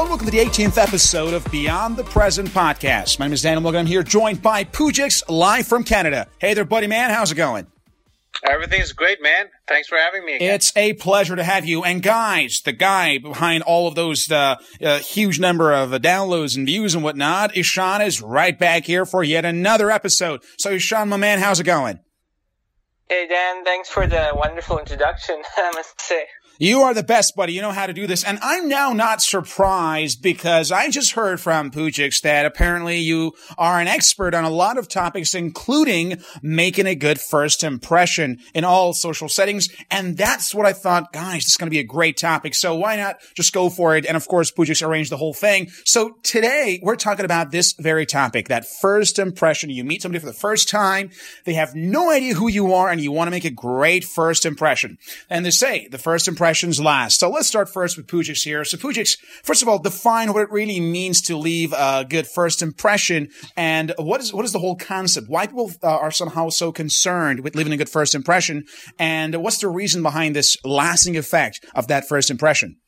Hello and welcome to the 18th episode of Beyond the Present podcast. My name is Daniel Morgan. I'm here joined by Pujix live from Canada. Hey there, buddy man. How's it going? Everything's great, man. Thanks for having me again. It's a pleasure to have you. And guys, the guy behind all of those uh, uh, huge number of uh, downloads and views and whatnot, Ishan is right back here for yet another episode. So, Ishan, my man, how's it going? Hey, Dan. Thanks for the wonderful introduction, I must say. You are the best, buddy. You know how to do this. And I'm now not surprised because I just heard from Pujix that apparently you are an expert on a lot of topics, including making a good first impression in all social settings. And that's what I thought, guys, this is going to be a great topic. So why not just go for it? And of course, Pujix arranged the whole thing. So today we're talking about this very topic, that first impression. You meet somebody for the first time. They have no idea who you are and you want to make a great first impression. And they say the first impression impressions last. So let's start first with Pujix here. So Pujix, first of all, define what it really means to leave a good first impression and what is, what is the whole concept? Why people uh, are somehow so concerned with leaving a good first impression and what's the reason behind this lasting effect of that first impression?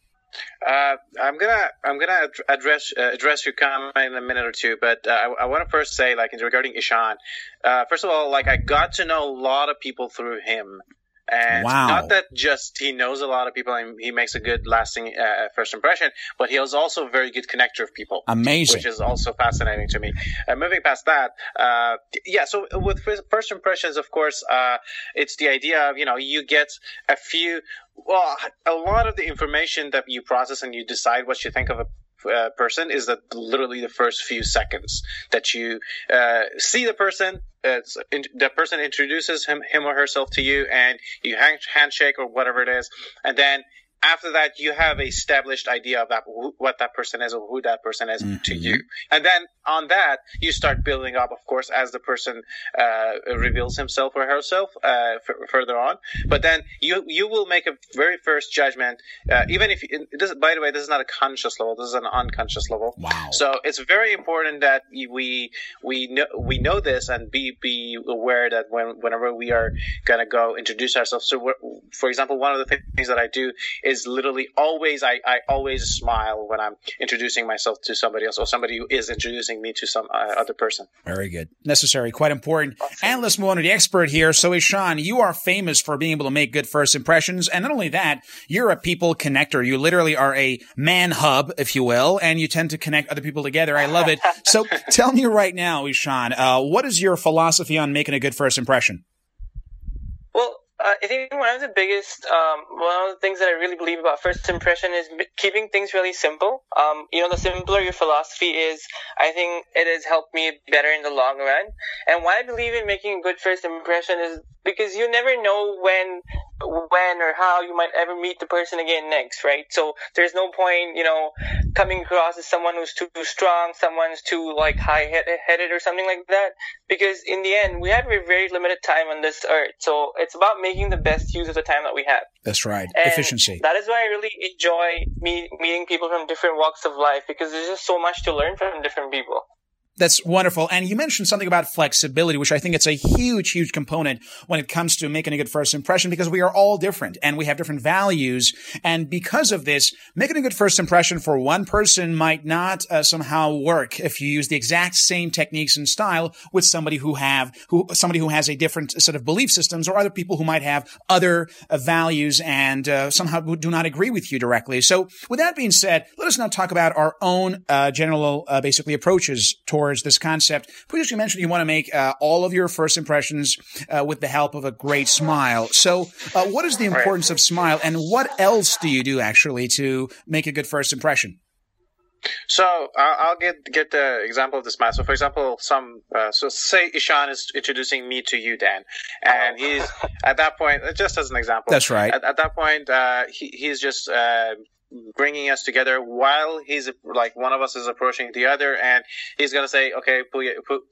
Uh, I'm gonna I'm gonna address uh, address your comment in a minute or two, but uh, I, I want to first say, like regarding Ishan, uh, first of all, like I got to know a lot of people through him. And wow. not that just he knows a lot of people and he makes a good lasting uh, first impression, but he is also a very good connector of people. Amazing. Which is also fascinating to me. Uh, moving past that, uh, yeah, so with first impressions, of course, uh, it's the idea of, you know, you get a few, well, a lot of the information that you process and you decide what you think of a uh, person is that literally the first few seconds that you uh, see the person it's in, the person introduces him him or herself to you and you hand, handshake or whatever it is. And then after that you have a established idea of that what that person is or who that person is mm-hmm. to you. And then on that you start building up of course as the person uh, reveals himself or herself uh, f- further on. But then you you will make a very first judgment uh, even if this by the way this is not a conscious level. This is an unconscious level. Wow. So it's very important that we we know we know this and be be aware that when whenever we are gonna go introduce ourselves. So for example one of the things that i do is is literally always I, I always smile when I'm introducing myself to somebody else or somebody who is introducing me to some uh, other person. Very good. Necessary, quite important. Awesome. And let's move on to the expert here. So, Ishan, you are famous for being able to make good first impressions. And not only that, you're a people connector. You literally are a man hub, if you will, and you tend to connect other people together. I love it. so tell me right now, Ishan, uh, what is your philosophy on making a good first impression? Well, uh, I think one of the biggest, um, one of the things that I really believe about first impression is keeping things really simple. Um, you know, the simpler your philosophy is, I think it has helped me better in the long run. And why I believe in making a good first impression is because you never know when when or how you might ever meet the person again next, right? So there's no point, you know, coming across as someone who's too strong, someone's too like high headed or something like that. Because in the end, we have a very limited time on this earth. So it's about making the best use of the time that we have. That's right. And Efficiency. That is why I really enjoy meet, meeting people from different walks of life because there's just so much to learn from different people. That's wonderful. And you mentioned something about flexibility, which I think it's a huge, huge component when it comes to making a good first impression because we are all different and we have different values. And because of this, making a good first impression for one person might not uh, somehow work if you use the exact same techniques and style with somebody who have, who, somebody who has a different set of belief systems or other people who might have other uh, values and uh, somehow do not agree with you directly. So with that being said, let us now talk about our own uh, general, uh, basically approaches towards towards this concept. Previously, you mentioned you want to make uh, all of your first impressions uh, with the help of a great smile. So, uh, what is the importance right. of smile, and what else do you do actually to make a good first impression? So I'll get get the example of the smile. So for example, some uh, so say Ishan is introducing me to you, Dan, and he's at that point. Just as an example, that's right. At, at that point, uh, he, he's just uh, bringing us together while he's like one of us is approaching the other and he's going to say okay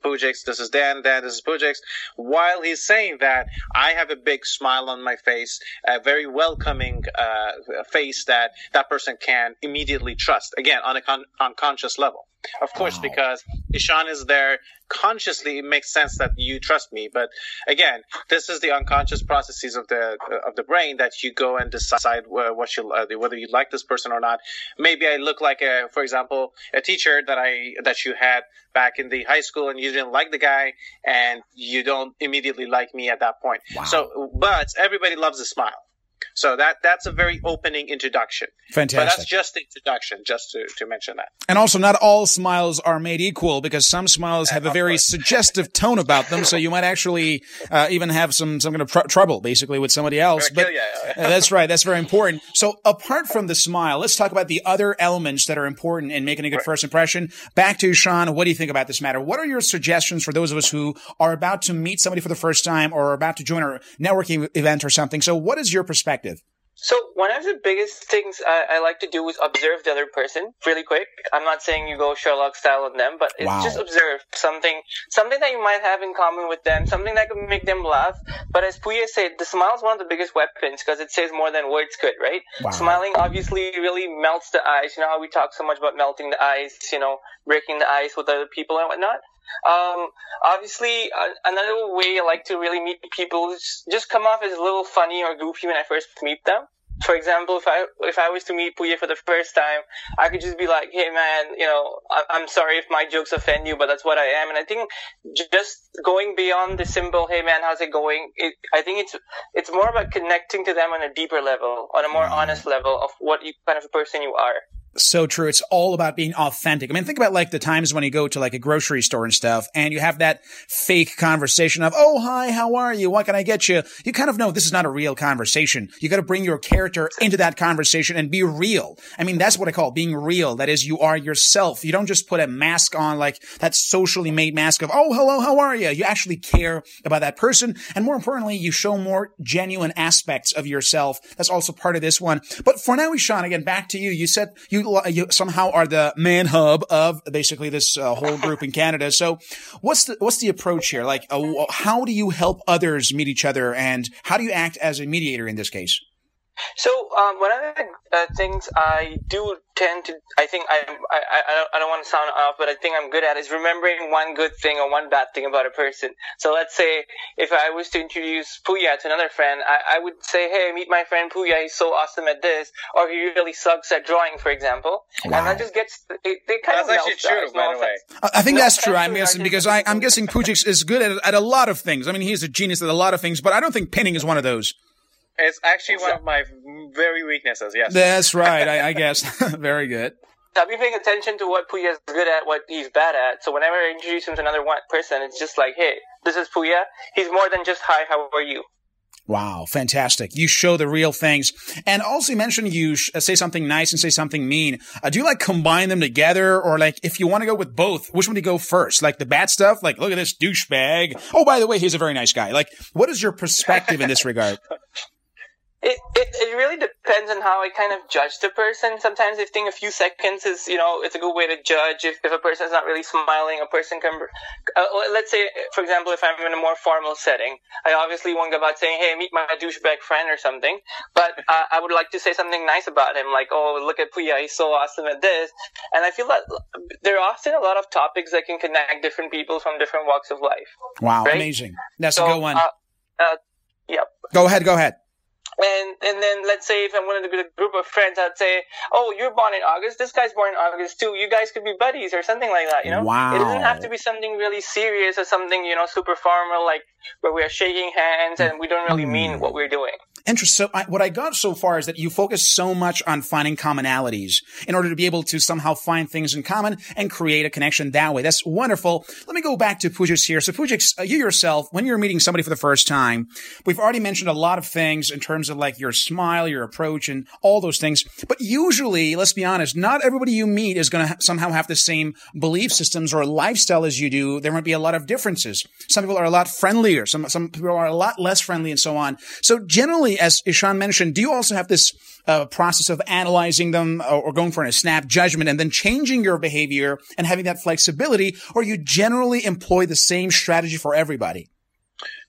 Pujix this is Dan Dan this is Pujix while he's saying that I have a big smile on my face a very welcoming uh, face that that person can immediately trust again on a con- unconscious level of course, wow. because Ishan is there consciously it makes sense that you trust me but again this is the unconscious processes of the uh, of the brain that you go and decide what you uh, whether you like this person or not. Maybe i look like a for example a teacher that i that you had back in the high school and you didn't like the guy and you don't immediately like me at that point. Wow. so but everybody loves a smile so that that's a very opening introduction. Fantastic. But that's just the introduction, just to, to mention that. And also, not all smiles are made equal because some smiles have a very suggestive tone about them. So you might actually uh, even have some some kind of pr- trouble, basically, with somebody else. But uh, that's right. That's very important. So apart from the smile, let's talk about the other elements that are important in making a good right. first impression. Back to you, Sean. What do you think about this matter? What are your suggestions for those of us who are about to meet somebody for the first time or are about to join a networking event or something? So what is your perspective? So one of the biggest things I, I, like to do is observe the other person really quick. I'm not saying you go Sherlock style on them, but it's wow. just observe something, something that you might have in common with them, something that could make them laugh. But as Puya said, the smile is one of the biggest weapons because it says more than words could, right? Wow. Smiling obviously really melts the ice. You know how we talk so much about melting the ice, you know, breaking the ice with other people and whatnot. Um, obviously, uh, another way I like to really meet people is just come off as a little funny or goofy when I first meet them. For example, if I if I was to meet Puya for the first time, I could just be like, "Hey, man, you know, I'm sorry if my jokes offend you, but that's what I am." And I think just going beyond the simple, "Hey, man, how's it going?" It, I think it's it's more about connecting to them on a deeper level, on a more honest level of what you kind of a person you are. So true. It's all about being authentic. I mean, think about like the times when you go to like a grocery store and stuff and you have that fake conversation of, Oh, hi, how are you? What can I get you? You kind of know this is not a real conversation. You got to bring your character into that conversation and be real. I mean, that's what I call being real. That is, you are yourself. You don't just put a mask on like that socially made mask of, Oh, hello, how are you? You actually care about that person. And more importantly, you show more genuine aspects of yourself. That's also part of this one. But for now, Sean, again, back to you. You said you you, you somehow are the man hub of basically this uh, whole group in Canada. So what's the, what's the approach here? Like, uh, how do you help others meet each other and how do you act as a mediator in this case? So um, one of the uh, things I do tend to, I think I, I, I, I don't want to sound off, but I think I'm good at is remembering one good thing or one bad thing about a person. So let's say if I was to introduce Puya to another friend, I, I would say, hey, meet my friend Puya. He's so awesome at this, or he really sucks at drawing, for example. Wow. And that just gets, it, it kind that's of actually true, by the way. I think no, that's true. I'm guessing because I, I'm guessing Pujix is good at, at a lot of things. I mean, he's a genius at a lot of things, but I don't think pinning is one of those. It's actually one of my very weaknesses. Yes, that's right. I, I guess very good. I've been paying attention to what Puya is good at, what he's bad at. So whenever I introduce him to another one person, it's just like, hey, this is Puya. He's more than just hi, how are you? Wow, fantastic. You show the real things. And also you mentioned you sh- uh, say something nice and say something mean. Uh, do you like combine them together or like if you want to go with both, which one do you go first? Like the bad stuff? Like, look at this douchebag. Oh, by the way, he's a very nice guy. Like, what is your perspective in this regard? It, it, it really depends on how I kind of judge the person. Sometimes I think a few seconds is, you know, it's a good way to judge if, if a person is not really smiling. A person can, uh, let's say, for example, if I'm in a more formal setting, I obviously won't go about saying, hey, meet my douchebag friend or something. But uh, I would like to say something nice about him, like, oh, look at Puya, he's so awesome at this. And I feel that there are often a lot of topics that can connect different people from different walks of life. Wow, right? amazing. That's so, a good one. Uh, uh, yep. Go ahead, go ahead. And and then let's say if I'm one of the group of friends, I'd say, "Oh, you're born in August. This guy's born in August too. You guys could be buddies or something like that." You know, wow. it doesn't have to be something really serious or something you know super formal like where we are shaking hands and we don't really mean hmm. what we're doing. Interesting. So I, what I got so far is that you focus so much on finding commonalities in order to be able to somehow find things in common and create a connection that way. That's wonderful. Let me go back to Pujix here. So Pujix, uh, you yourself, when you're meeting somebody for the first time, we've already mentioned a lot of things in terms of like your smile, your approach, and all those things. But usually, let's be honest, not everybody you meet is going to ha- somehow have the same belief systems or lifestyle as you do. There might be a lot of differences. Some people are a lot friendlier. Some some people are a lot less friendly, and so on. So generally as Ishan mentioned, do you also have this uh, process of analyzing them or, or, going for a snap judgment and then changing your behavior and having that flexibility, or you generally employ the same strategy for everybody?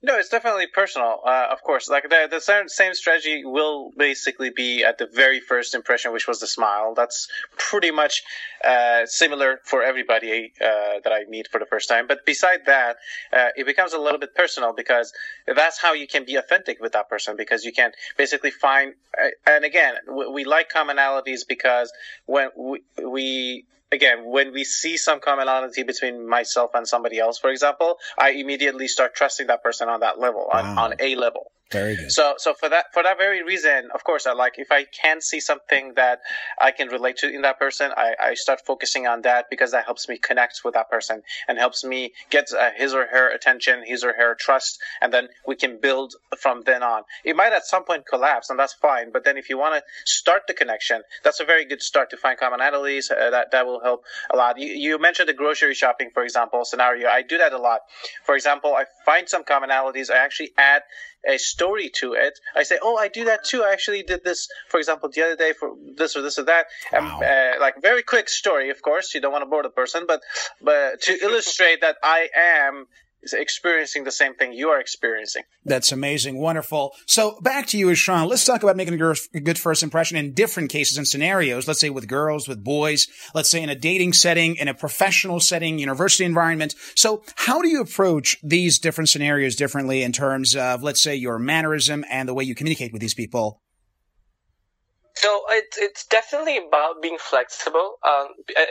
No, it's definitely personal. Uh, of course, like the the same strategy will basically be at the very first impression, which was the smile. That's pretty much uh, similar for everybody uh, that I meet for the first time. But beside that, uh, it becomes a little bit personal because that's how you can be authentic with that person because you can basically find. Uh, and again, we, we like commonalities because when we, we again, when we see some commonality between myself and somebody else, for example, I immediately start trusting that person on that level, wow. on, on a level. Very good. So, so for that, for that very reason, of course, I like if I can see something that I can relate to in that person, I, I start focusing on that because that helps me connect with that person and helps me get uh, his or her attention, his or her trust, and then we can build from then on. It might at some point collapse, and that's fine. But then if you want to start the connection, that's a very good start to find commonalities. Uh, that that will help a lot. You, you mentioned the grocery shopping, for example, scenario. I do that a lot. For example, I find some commonalities. I actually add a story to it. I say, oh, I do that too. I actually did this, for example, the other day for this or this or that. Wow. And, uh, like very quick story, of course. You don't want to bore the person, but but to illustrate that I am experiencing the same thing you are experiencing. That's amazing. Wonderful. So back to you, Sean. Let's talk about making a good first impression in different cases and scenarios. Let's say with girls, with boys, let's say in a dating setting, in a professional setting, university environment. So how do you approach these different scenarios differently in terms of, let's say, your mannerism and the way you communicate with these people? So it's it's definitely about being flexible. Um,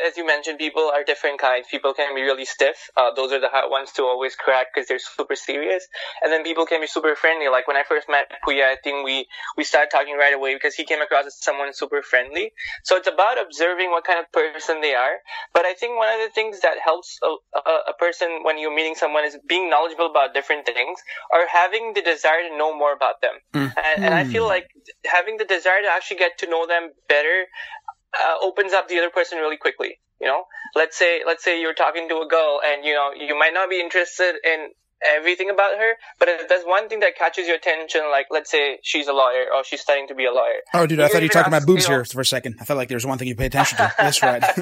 as you mentioned, people are different kinds. People can be really stiff. Uh, those are the hard ones to always crack because they're super serious. And then people can be super friendly. Like when I first met Puya, I think we we started talking right away because he came across as someone super friendly. So it's about observing what kind of person they are. But I think one of the things that helps a, a, a person when you're meeting someone is being knowledgeable about different things or having the desire to know more about them. Mm. And, and I feel like having the desire to actually get to know them better uh, opens up the other person really quickly. You know, let's say let's say you're talking to a girl and you know you might not be interested in everything about her, but if there's one thing that catches your attention, like let's say she's a lawyer or she's studying to be a lawyer. Oh, dude, I thought you were talking about boobs you know, here for a second. I felt like there was one thing you pay attention to. That's right.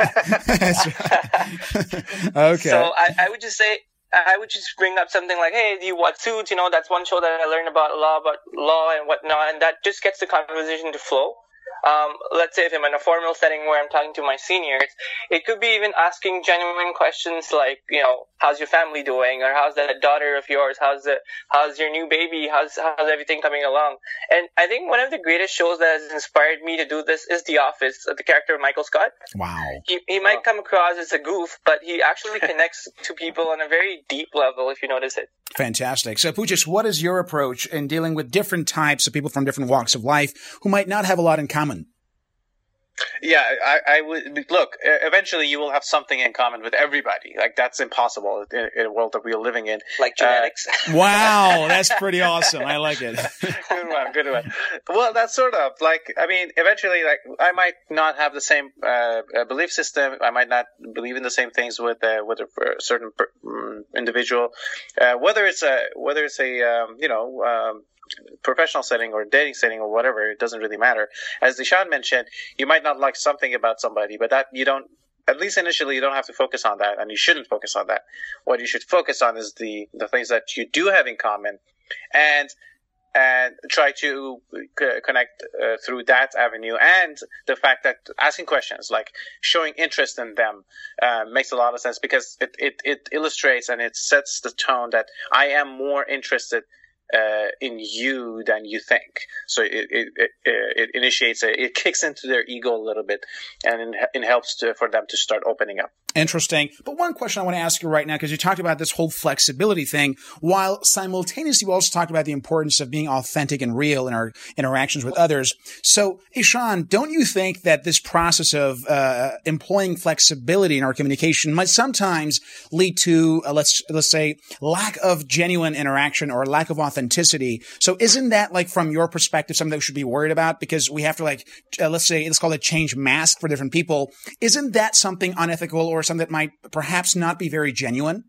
That's right. okay. So I, I would just say I would just bring up something like, "Hey, do you watch Suits?" You know, that's one show that I learned about law, about law and whatnot, and that just gets the conversation to flow um, let's say if I'm in a formal setting where I'm talking to my seniors, it could be even asking genuine questions like, you know, how's your family doing, or how's that daughter of yours, how's the, how's your new baby, how's how's everything coming along? And I think one of the greatest shows that has inspired me to do this is The Office, the character of Michael Scott. Wow. He he might come across as a goof, but he actually connects to people on a very deep level if you notice it. Fantastic. So, Pujix, what is your approach in dealing with different types of people from different walks of life who might not have a lot in common? Yeah, I, I would look. Eventually, you will have something in common with everybody. Like that's impossible in, in a world that we are living in. Like genetics. Uh, wow, that's pretty awesome. I like it. good one, good one. Well, that's sort of like. I mean, eventually, like I might not have the same uh, belief system. I might not believe in the same things with uh, with a certain per, um, individual. Uh, whether it's a whether it's a um, you know. Um, professional setting or dating setting or whatever, it doesn't really matter. As Deshaun mentioned, you might not like something about somebody, but that you don't at least initially you don't have to focus on that and you shouldn't focus on that what you should focus on is the the things that you do have in common and and try to connect uh, through that avenue and the fact that asking questions like showing interest in them uh, makes a lot of sense because it, it, it illustrates and it sets the tone that i am more interested uh, in you than you think. So it, it, it, it initiates, a, it kicks into their ego a little bit and it, helps to, for them to start opening up. Interesting. But one question I want to ask you right now, because you talked about this whole flexibility thing, while simultaneously you also talked about the importance of being authentic and real in our interactions with others. So, Ishan, don't you think that this process of uh, employing flexibility in our communication might sometimes lead to, uh, let's let's say, lack of genuine interaction or lack of authenticity? So, isn't that like from your perspective something that we should be worried about? Because we have to like, uh, let's say, let's call it change mask for different people. Isn't that something unethical or something that might perhaps not be very genuine?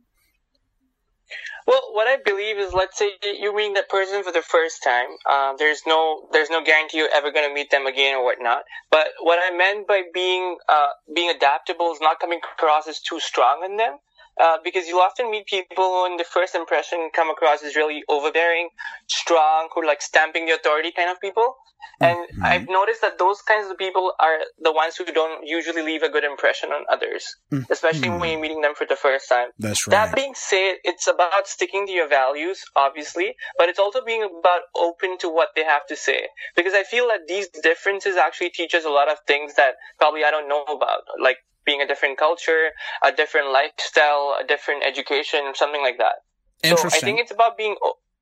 Well, what I believe is, let's say you meet that person for the first time. Uh, there's no, there's no guarantee you're ever going to meet them again or whatnot. But what I meant by being, uh, being adaptable is not coming across as too strong in them. Uh, because you'll often meet people in the first impression, come across as really overbearing, strong, who like stamping the authority kind of people. And mm-hmm. I've noticed that those kinds of people are the ones who don't usually leave a good impression on others, mm-hmm. especially when you're meeting them for the first time. That's right. That being said, it's about sticking to your values, obviously, but it's also being about open to what they have to say. Because I feel that these differences actually teach us a lot of things that probably I don't know about, like being a different culture, a different lifestyle, a different education, something like that. Interesting. So I think it's about being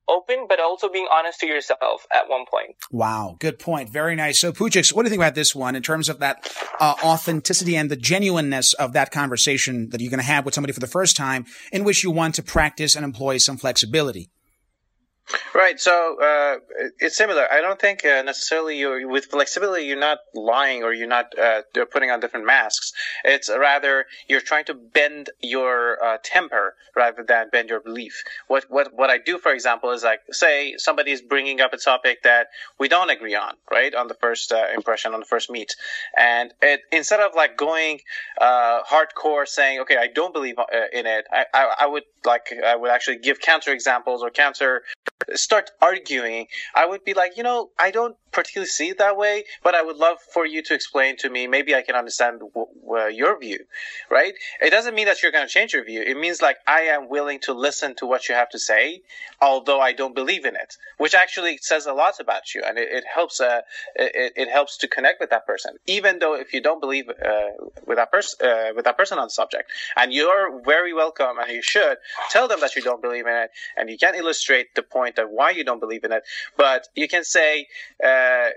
open, but also being honest to yourself at one point. Wow, good point. Very nice. So, Pujix, what do you think about this one in terms of that uh, authenticity and the genuineness of that conversation that you're going to have with somebody for the first time, in which you want to practice and employ some flexibility? Right. So uh, it's similar. I don't think uh, necessarily you with flexibility you're not lying or you're not uh, putting on different masks. It's rather you're trying to bend your uh, temper rather than bend your belief. What what what I do, for example, is like say somebody is bringing up a topic that we don't agree on, right, on the first uh, impression, on the first meet, and it, instead of like going uh, hardcore, saying okay, I don't believe in it, I, I, I would like I would actually give counter examples or counter start arguing, I would be like, you know, I don't particularly see it that way, but I would love for you to explain to me. Maybe I can understand w- w- your view, right? It doesn't mean that you're going to change your view. It means like I am willing to listen to what you have to say, although I don't believe in it, which actually says a lot about you, and it, it helps. Uh, it, it, helps to connect with that person, even though if you don't believe uh, with that person uh, with that person on the subject, and you're very welcome, and you should tell them that you don't believe in it, and you can illustrate the point of why you don't believe in it, but you can say. Uh, uh,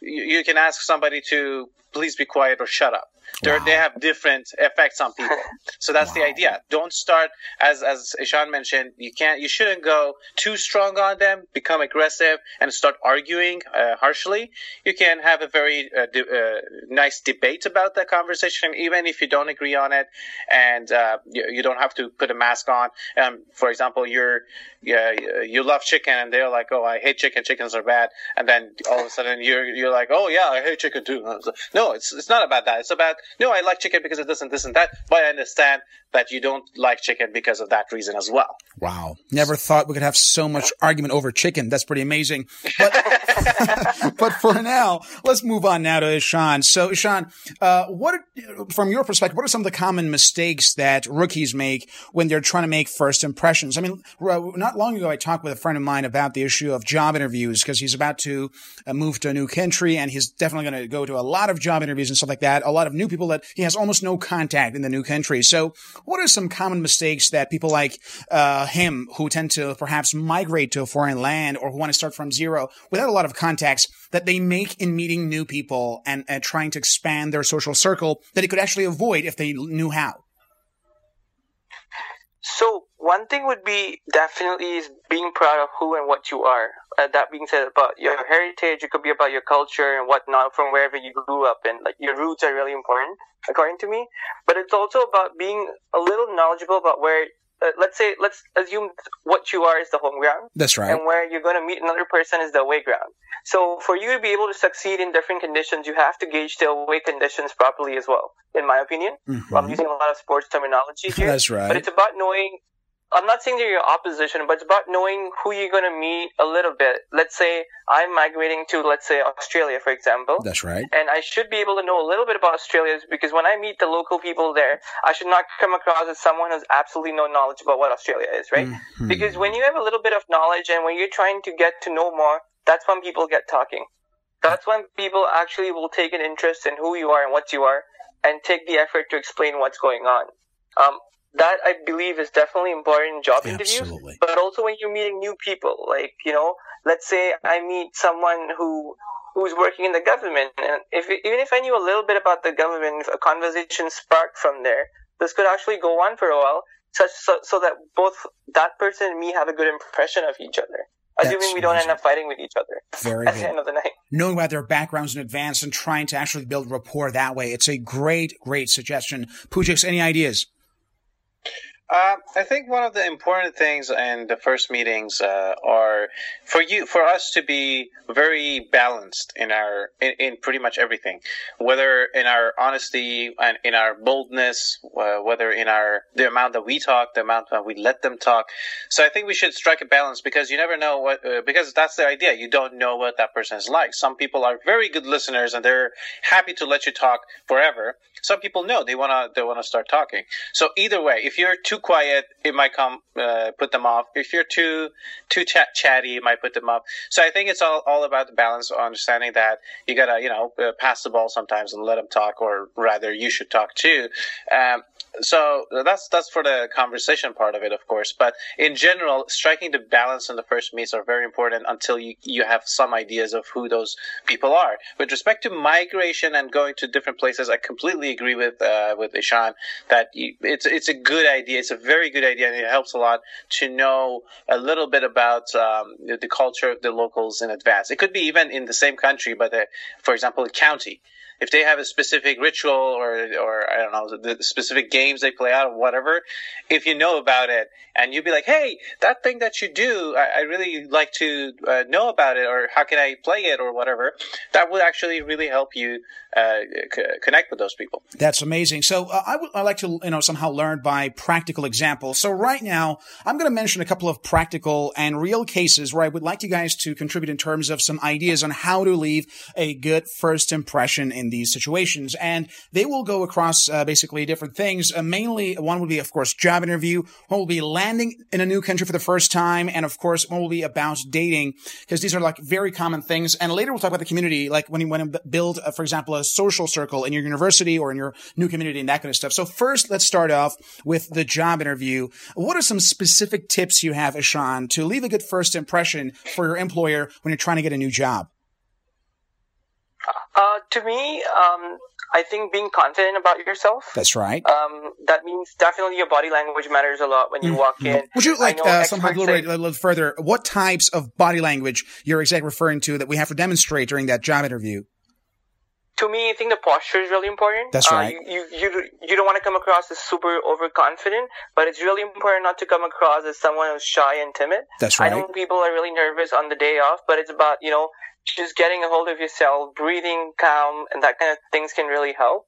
you, you can ask somebody to please be quiet or shut up. Wow. They have different effects on people. So that's wow. the idea. Don't start as as Ishan mentioned. You can't. You shouldn't go too strong on them. Become aggressive and start arguing uh, harshly. You can have a very uh, de- uh, nice debate about that conversation, even if you don't agree on it, and uh, you, you, don't have to put a mask on. Um, for example, you're you love chicken, and they're like, "Oh, I hate chicken. Chickens are bad." And then all of a sudden, you're you're like, "Oh yeah, I hate chicken too." No, it's it's not about that. It's about no, I like chicken because it doesn't this and that. But I understand that you don't like chicken because of that reason as well. Wow, never thought we could have so much argument over chicken. That's pretty amazing. But, but for now, let's move on now to Ishan. So, Ishan, uh, what from your perspective, what are some of the common mistakes that rookies make when they're trying to make first impressions? I mean, not long ago, I talked with a friend of mine about the issue of job interviews because he's about to uh, move to a new country and he's definitely going to go to a lot of job interviews and stuff like that. A lot of new people that he has almost no contact in the new country. So, what are some common mistakes that people like uh, him, who tend to perhaps migrate to a foreign land or who want to start from zero without a lot of contacts, that they make in meeting new people and, trying to expand their social circle that they could actually avoid if they knew how? So one thing would be definitely is being proud of who and what you are. Uh, that being said, about your heritage, it could be about your culture and whatnot from wherever you grew up, and like your roots are really important, according to me. But it's also about being a little knowledgeable about where uh, let's say let's assume what you are is the home ground. That's right. And where you're going to meet another person is the away ground. So for you to be able to succeed in different conditions, you have to gauge the away conditions properly as well. In my opinion, mm-hmm. I'm using a lot of sports terminology here. That's right. But it's about knowing I'm not saying they're your opposition, but it's about knowing who you're going to meet a little bit. Let's say I'm migrating to, let's say, Australia, for example. That's right. And I should be able to know a little bit about Australia because when I meet the local people there, I should not come across as someone who has absolutely no knowledge about what Australia is, right? Mm-hmm. Because when you have a little bit of knowledge and when you're trying to get to know more, that's when people get talking. That's when people actually will take an interest in who you are and what you are and take the effort to explain what's going on. Um, that I believe is definitely important in job Absolutely. interviews, but also when you're meeting new people. Like, you know, let's say I meet someone who who's working in the government, and if even if I knew a little bit about the government, if a conversation sparked from there, this could actually go on for a while, such so, so that both that person and me have a good impression of each other. Assuming we don't end up fighting with each other Very at good. the end of the night. Knowing about their backgrounds in advance and trying to actually build rapport that way. It's a great, great suggestion. Pujix, any ideas? Uh, I think one of the important things in the first meetings uh, are for you, for us to be very balanced in our in, in, pretty much everything, whether in our honesty and in our boldness, uh, whether in our the amount that we talk, the amount that we let them talk. So I think we should strike a balance because you never know what uh, because that's the idea. You don't know what that person is like. Some people are very good listeners and they're happy to let you talk forever. Some people know they wanna they wanna start talking. So either way, if you're too too quiet, it might come uh, put them off. If you're too too chat chatty, it might put them off. So I think it's all, all about the balance, understanding that you gotta you know uh, pass the ball sometimes and let them talk, or rather, you should talk too. Um, so that's that's for the conversation part of it, of course. But in general, striking the balance in the first meets are very important until you, you have some ideas of who those people are. With respect to migration and going to different places, I completely agree with uh, with Ishan that you, it's it's a good idea. It's a very good idea, and it helps a lot to know a little bit about um, the culture of the locals in advance. It could be even in the same country, but uh, for example, a county if they have a specific ritual or or I don't know the specific games they play out or whatever, if you know about it and you'd be like, hey, that thing that you do, I, I really like to uh, know about it, or how can I play it, or whatever, that would actually really help you uh, c- connect with those people. That's amazing. So uh, I would I like to you know somehow learn by practical examples. So right now I'm going to mention a couple of practical and real cases where I would like you guys to contribute in terms of some ideas on how to leave a good first impression in these situations. And they will go across uh, basically different things. Uh, mainly, one would be, of course, job interview. One will be landing in a new country for the first time. And of course, one will be about dating because these are like very common things. And later we'll talk about the community, like when you want to build, uh, for example, a social circle in your university or in your new community and that kind of stuff. So first, let's start off with the job interview. What are some specific tips you have, Ishan, to leave a good first impression for your employer when you're trying to get a new job? Uh, to me, um, I think being confident about yourself. That's right. Um, that means definitely your body language matters a lot when you mm-hmm. walk in. Would you like uh, somehow elaborate a little further? What types of body language you're exactly referring to that we have to demonstrate during that job interview? To me, I think the posture is really important. That's uh, right. Uh, you, you you don't want to come across as super overconfident, but it's really important not to come across as someone who's shy and timid. That's right. I know people are really nervous on the day off, but it's about you know just getting a hold of yourself, breathing calm, and that kind of things can really help.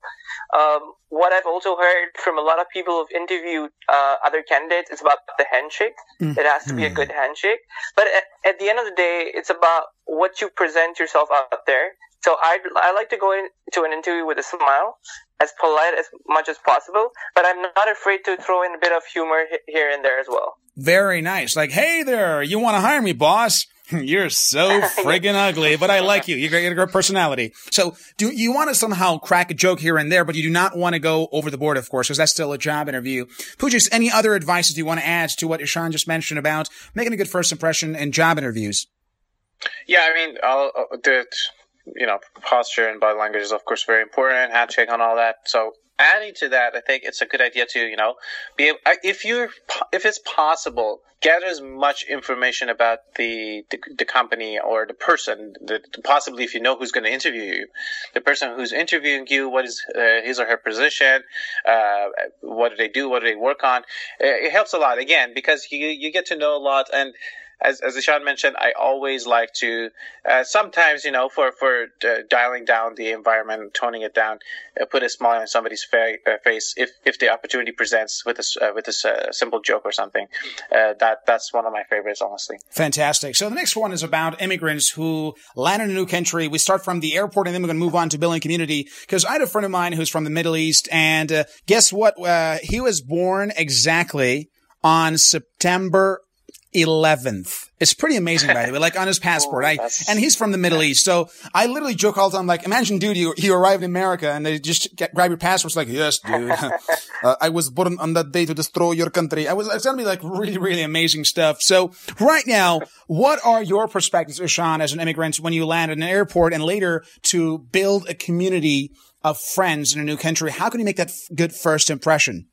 Um, what I've also heard from a lot of people who've interviewed uh, other candidates is about the handshake. Mm-hmm. It has to be a good handshake. But at, at, the end of the day, it's about what you present yourself out there. So I I like to go into an interview with a smile, as polite as much as possible, but I'm not afraid to throw in a bit of humor here and there as well. Very nice. Like, hey there, you want to hire me, boss? You're so friggin' ugly, but I like you. You got a great personality. So do you want to somehow crack a joke here and there, but you do not want to go over the board, of course, because that's still a job interview. Pujix, any other advice you want to add to what Ishan just mentioned about making a good first impression in job interviews? Yeah, I mean, I'll, I'll do it. You know, posture and body language is of course very important. Handshake and all that. So adding to that, I think it's a good idea to you know be able, if you if it's possible, gather as much information about the the, the company or the person. The, possibly, if you know who's going to interview you, the person who's interviewing you, what is uh, his or her position, uh, what do they do, what do they work on. It, it helps a lot again because you you get to know a lot and as as Ishan mentioned, I always like to uh, sometimes you know for for uh, dialing down the environment, toning it down, uh, put a smile on somebody's fa- uh, face if if the opportunity presents with a uh, with a simple joke or something. that that's one of my favorites, honestly. Fantastic. So the next one is about immigrants who land in a new country. We start from the airport and then we're going to move on to building community because I had a friend of mine who's from the Middle East and guess what? he was born exactly on September 11th. It's pretty amazing, by the way, like on his passport. Oh, I, and he's from the Middle East. So I literally joke all the time, like, imagine, dude, you, you arrived in America and they just get, grab your passport. It's like, yes, dude. uh, I was born on that day to destroy your country. I was, it's going to be like really, really amazing stuff. So right now, what are your perspectives, Ishan, as an immigrant when you land at an airport and later to build a community of friends in a new country? How can you make that f- good first impression?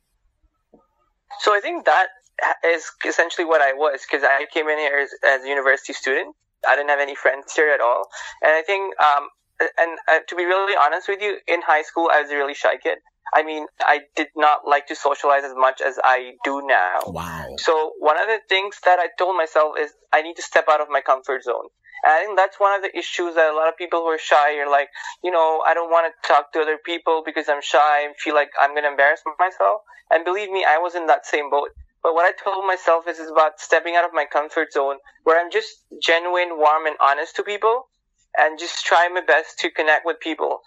So I think that is essentially what I was because I came in here as, as, a university student. I didn't have any friends here at all, and I think, um, and uh, to be really honest with you, in high school I was a really shy kid. I mean, I did not like to socialize as much as I do now. Wow. So one of the things that I told myself is I need to step out of my comfort zone. And I think that's one of the issues that a lot of people who are shy are like, you know, I don't want to talk to other people because I'm shy and feel like I'm going to embarrass myself. And believe me, I was in that same boat. But what I told myself is, is about stepping out of my comfort zone where I'm just genuine, warm, and honest to people and just try my best to connect with people.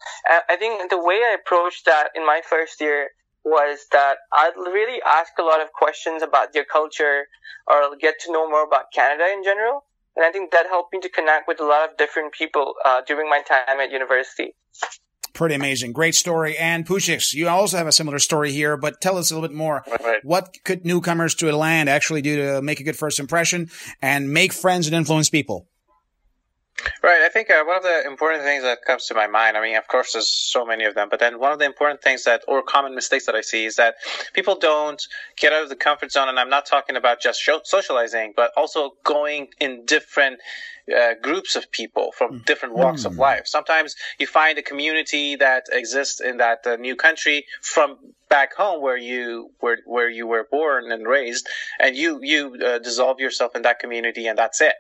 I think the way I approached that in my first year was that I'd really ask a lot of questions about their culture or get to know more about Canada in general. And I think that helped me to connect with a lot of different people uh, during my time at university. Pretty amazing. Great story. And Pujix, you also have a similar story here, but tell us a little bit more. Right. What could newcomers to a land actually do to make a good first impression and make friends and influence people? Right. I think uh, one of the important things that comes to my mind, I mean, of course, there's so many of them, but then one of the important things that, or common mistakes that I see is that people don't get out of the comfort zone. And I'm not talking about just socializing, but also going in different uh, groups of people from different walks mm. of life. Sometimes you find a community that exists in that uh, new country from back home where you where where you were born and raised, and you you uh, dissolve yourself in that community, and that's it.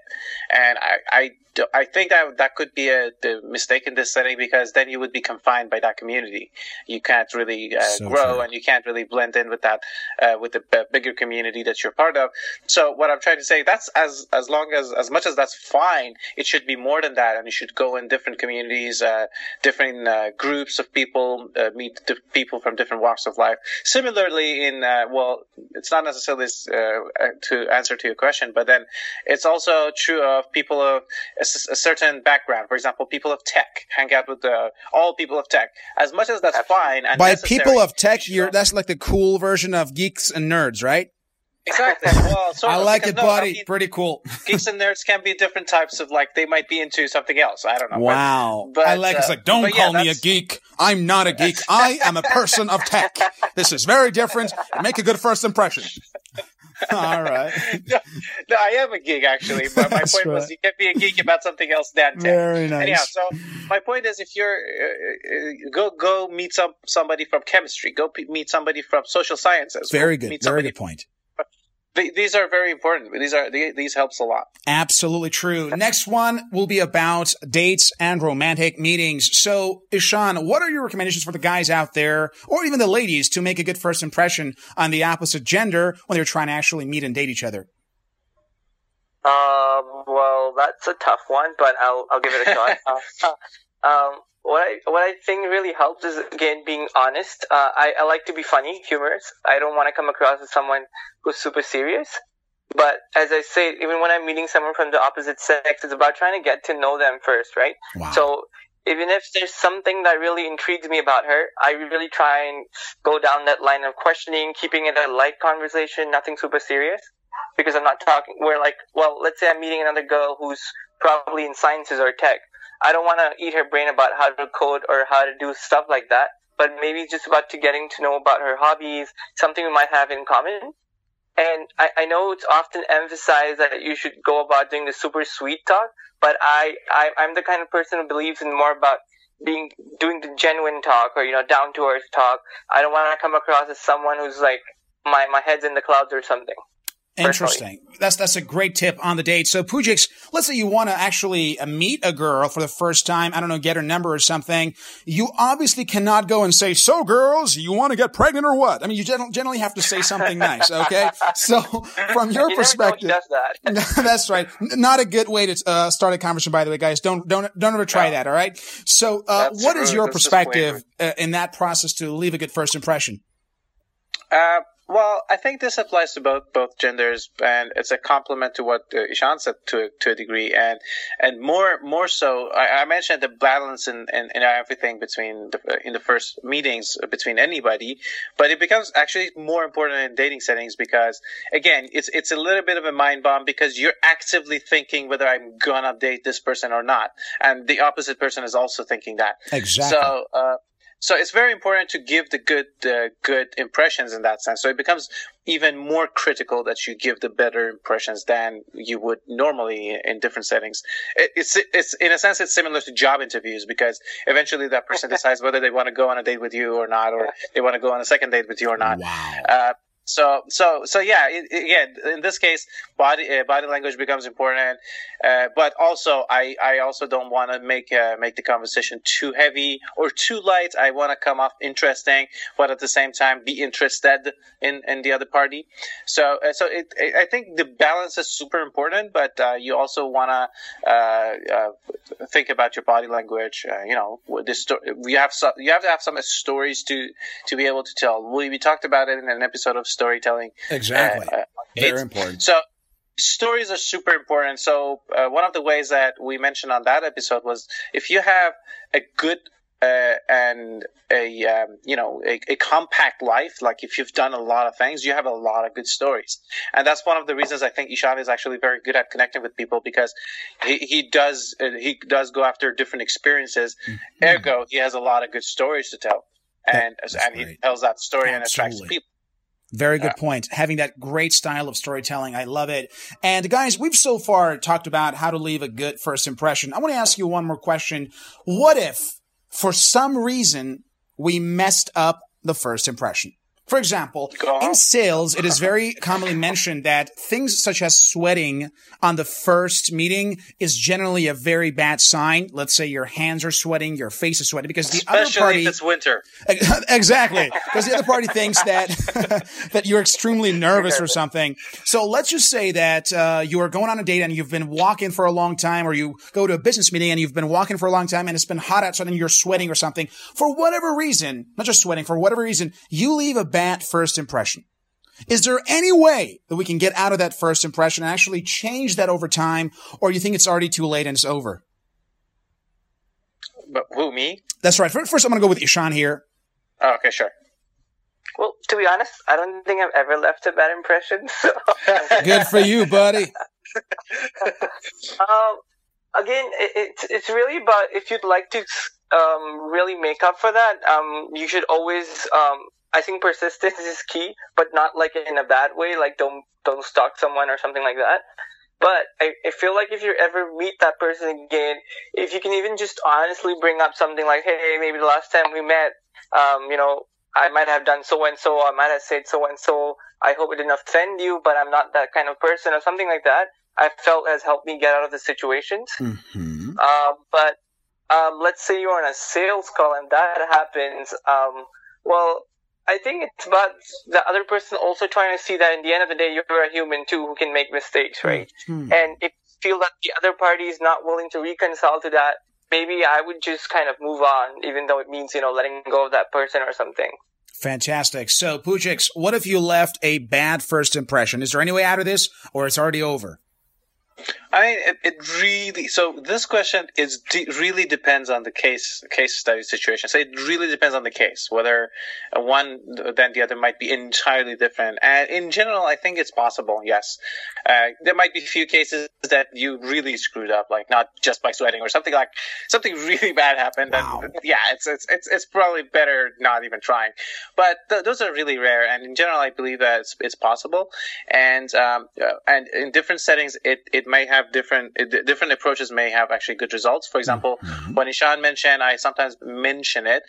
And I I, I think that that could be a the mistake in this setting because then you would be confined by that community. You can't really uh, so grow, true. and you can't really blend in with that uh, with the bigger community that you're part of. So what I'm trying to say that's as as long as as much as that's fine, it should be more than that, and you should go in different communities, uh, different uh, groups of people, uh, meet people from different walks of life. Similarly, in uh, well, it's not necessarily uh, to answer to your question, but then it's also true of people of a, a certain background. For example, people of tech hang out with the, all people of tech. As much as that's fine. By people of tech, you're that's like the cool version of geeks and nerds, right? Exactly. Well, I of, like it, no, buddy. I mean, Pretty cool. geeks and nerds can be different types of like they might be into something else. I don't know. Wow. But, I like uh, it's like don't call yeah, me a geek. I'm not a geek. I am a person of tech. This is very different. Make a good first impression. All right. no, no, I am a geek actually, but my point right. was you can't be a geek about something else than tech. Very nice. Anyhow, so my point is, if you're uh, uh, go go meet some somebody from chemistry, go meet somebody from social sciences. Very good. Very good point these are very important. These are these helps a lot. Absolutely true. Next one will be about dates and romantic meetings. So, Ishan, what are your recommendations for the guys out there, or even the ladies, to make a good first impression on the opposite gender when they're trying to actually meet and date each other? Um, well, that's a tough one, but I'll I'll give it a shot. uh, um, what I what I think really helps is again being honest. Uh, I I like to be funny, humorous. I don't want to come across as someone who's super serious. But as I say, even when I'm meeting someone from the opposite sex, it's about trying to get to know them first, right? Wow. So even if there's something that really intrigues me about her, I really try and go down that line of questioning, keeping it a light conversation, nothing super serious. Because I'm not talking, we're like, well, let's say I'm meeting another girl who's probably in sciences or tech. I don't want to eat her brain about how to code or how to do stuff like that, but maybe just about to getting to know about her hobbies, something we might have in common. And I, I know it's often emphasized that you should go about doing the super sweet talk, but I, I I'm the kind of person who believes in more about being doing the genuine talk or you know down to earth talk. I don't want to come across as someone who's like my my head's in the clouds or something. Interesting. That's that's a great tip on the date. So Pujix, let's say you want to actually uh, meet a girl for the first time. I don't know, get her number or something. You obviously cannot go and say, "So, girls, you want to get pregnant or what?" I mean, you generally have to say something nice. Okay. So, from your you perspective, that. that's right. Not a good way to uh, start a conversation. By the way, guys, don't don't don't ever try no. that. All right. So, uh, what is your perspective uh, in that process to leave a good first impression? Uh, well, I think this applies to both both genders, and it's a complement to what uh, Ishan said to to a degree, and and more more so. I, I mentioned the balance in, in, in everything between the, in the first meetings between anybody, but it becomes actually more important in dating settings because again, it's it's a little bit of a mind bomb because you're actively thinking whether I'm gonna date this person or not, and the opposite person is also thinking that. Exactly. So. Uh, so it's very important to give the good uh, good impressions in that sense. So it becomes even more critical that you give the better impressions than you would normally in different settings. It, it's it's in a sense it's similar to job interviews because eventually that person decides whether they want to go on a date with you or not, or they want to go on a second date with you or not. Wow. Uh, so so so yeah again in this case body uh, body language becomes important. Uh, but also i i also don't want to make uh, make the conversation too heavy or too light. I want to come off interesting but at the same time be interested in in the other party. So uh, so it, i think the balance is super important but uh, you also want to uh, think about your body language. You know this sto- you have so, you have to have some stories to to be able to tell. We, we talked about it in an episode of storytelling. Exactly. Uh, Very important. So stories are super important. So uh, one of the ways that we mentioned on that episode was if you have a good uh, and a um, you know a, a, compact life, like if you've done a lot of things, you have a lot of good stories, and that's one of the reasons I think Ishan is actually very good at connecting with people because he, he does uh, he does go after different experiences. Mm-hmm. Ergo, he has a lot of good stories to tell, and and he tells that story Absolutely. and attracts people. Very good yeah. point. Having that great style of storytelling. I love it. And guys, we've so far talked about how to leave a good first impression. I want to ask you one more question. What if for some reason we messed up the first impression? For example, in sales, it is very commonly mentioned that things such as sweating on the first meeting is generally a very bad sign. Let's say your hands are sweating, your face is sweating because the Especially other party. If it's winter. exactly. Because the other party thinks that, that you're extremely nervous or something. So let's just say that, uh, you are going on a date and you've been walking for a long time or you go to a business meeting and you've been walking for a long time and it's been hot outside and you're sweating or something. For whatever reason, not just sweating, for whatever reason, you leave a bad first impression. Is there any way that we can get out of that first impression and actually change that over time, or you think it's already too late and it's over? But who me? That's right. First, I'm going to go with Ishan here. Oh, okay, sure. Well, to be honest, I don't think I've ever left a bad impression. So. Good for you, buddy. um, again, it, it's it's really about if you'd like to um, really make up for that, um, you should always um, I think persistence is key, but not like in a bad way. Like don't don't stalk someone or something like that. But I, I feel like if you ever meet that person again, if you can even just honestly bring up something like, hey, maybe the last time we met, um, you know, I might have done so and so, I might have said so and so. I hope it didn't offend you, but I'm not that kind of person, or something like that. I felt has helped me get out of the situations. Mm-hmm. Uh, but um, let's say you're on a sales call and that happens. Um, well, I think it's about the other person also trying to see that in the end of the day, you're a human too who can make mistakes, right? Mm-hmm. And if you feel that the other party is not willing to reconcile to that, maybe I would just kind of move on, even though it means, you know, letting go of that person or something. Fantastic. So, Pujix, what if you left a bad first impression? Is there any way out of this, or it's already over? I mean, it, it really. So this question is de- really depends on the case case study situation. So it really depends on the case whether one than the other might be entirely different. And in general, I think it's possible. Yes, uh, there might be a few cases that you really screwed up, like not just by sweating or something like something really bad happened. Wow. And yeah, it's, it's it's it's probably better not even trying. But th- those are really rare. And in general, I believe that it's, it's possible. And um, uh, and in different settings, it it may have different different approaches may have actually good results. For example, mm-hmm. when Ishan mentioned, I sometimes mention it.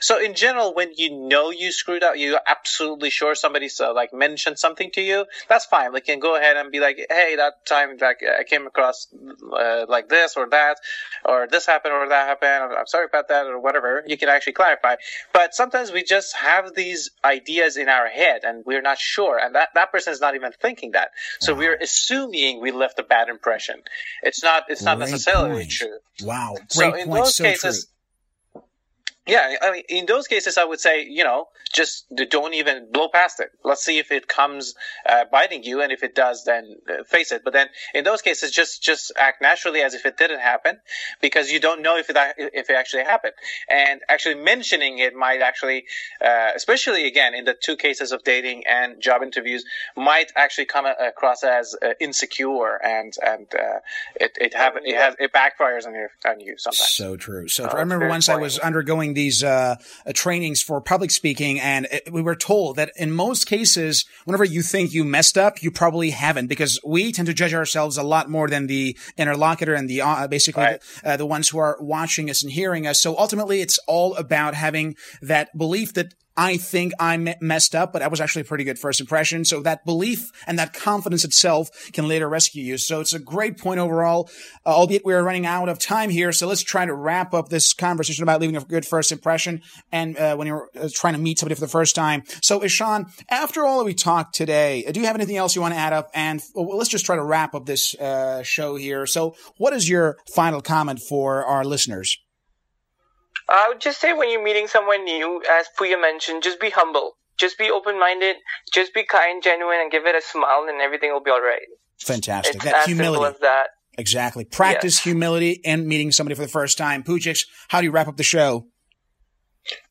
So in general, when you know you screwed up, you're absolutely sure somebody so like mentioned something to you. That's fine. Like, you can go ahead and be like, hey, that time like I came across uh, like this or that, or this happened or that happened. I'm sorry about that or whatever. You can actually clarify. But sometimes we just have these ideas in our head and we're not sure, and that that person is not even thinking that. So we're assuming we left a bad impression impression. It's not. It's not Great necessarily point. true. Wow. Great so in point. those so cases, true. Yeah, I mean, in those cases, I would say, you know, just don't even blow past it. Let's see if it comes uh, biting you, and if it does, then uh, face it. But then, in those cases, just just act naturally as if it didn't happen, because you don't know if it if it actually happened. And actually mentioning it might actually, uh, especially again in the two cases of dating and job interviews, might actually come across as uh, insecure, and and uh, it it have it has it backfires on you on you sometimes. So true. So oh, I remember once funny. I was undergoing doing these uh, uh, trainings for public speaking, and it, we were told that in most cases, whenever you think you messed up, you probably haven't, because we tend to judge ourselves a lot more than the interlocutor and the uh, basically right. the, uh, the ones who are watching us and hearing us. So ultimately, it's all about having that belief that I think I messed up, but I was actually a pretty good first impression. So that belief and that confidence itself can later rescue you. So it's a great point overall, uh, albeit we're running out of time here. So let's try to wrap up this conversation about leaving a good first impression and uh, when you're uh, trying to meet somebody for the first time. So Ishan, after all that we talked today, uh, do you have anything else you want to add up? And well, let's just try to wrap up this uh, show here. So what is your final comment for our listeners? I would just say when you're meeting someone new, as Puya mentioned, just be humble. Just be open minded. Just be kind, genuine, and give it a smile, and everything will be all right. Fantastic. It's that as humility. as that. Exactly. Practice yes. humility and meeting somebody for the first time. Pujix, how do you wrap up the show?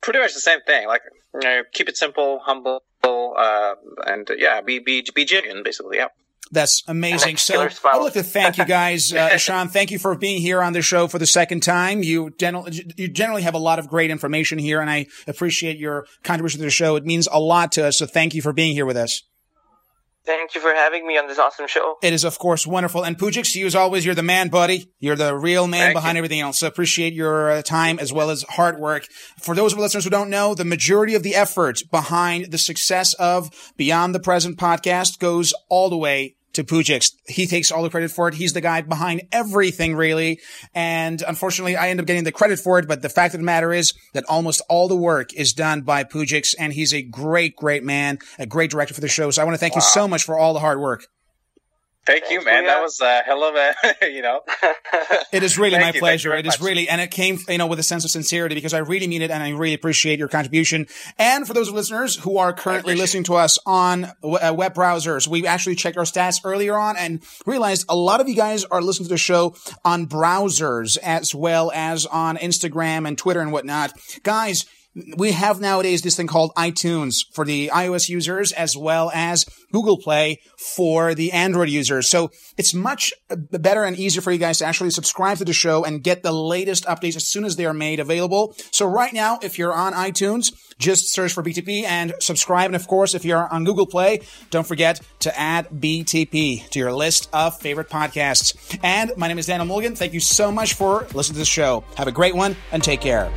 Pretty much the same thing. Like, you know, keep it simple, humble, uh, and uh, yeah, be be be genuine, basically. Yeah. That's amazing. So I'd like to thank you guys. Uh, Sean, thank you for being here on the show for the second time. You, you generally have a lot of great information here and I appreciate your contribution to the show. It means a lot to us. So thank you for being here with us. Thank you for having me on this awesome show. It is, of course, wonderful. And Pujix, you as always, you're the man, buddy. You're the real man Thank behind you. everything else. So appreciate your uh, time as well as hard work. For those of our listeners who don't know, the majority of the effort behind the success of Beyond the Present podcast goes all the way to Pujix. He takes all the credit for it. He's the guy behind everything, really. And unfortunately, I end up getting the credit for it. But the fact of the matter is that almost all the work is done by Pujix, and he's a great, great man, a great director for the show. So I want to thank wow. you so much for all the hard work. Thank Thanks, you, man. That was a hell of a, you know. it is really my you, pleasure. It is much. really, and it came, you know, with a sense of sincerity because I really mean it and I really appreciate your contribution. And for those listeners who are currently listening to us on uh, web browsers, we actually checked our stats earlier on and realized a lot of you guys are listening to the show on browsers as well as on Instagram and Twitter and whatnot. Guys, we have nowadays this thing called iTunes for the iOS users as well as Google Play for the Android users. So it's much uh, better and easier for you guys to actually subscribe to the show and get the latest updates as soon as they are made available. So right now, if you're on iTunes, just search for BTP and subscribe. And of course, if you're on Google Play, don't forget to add BTP to your list of favorite podcasts. And my name is Daniel Mulligan. Thank you so much for listening to the show. Have a great one and take care.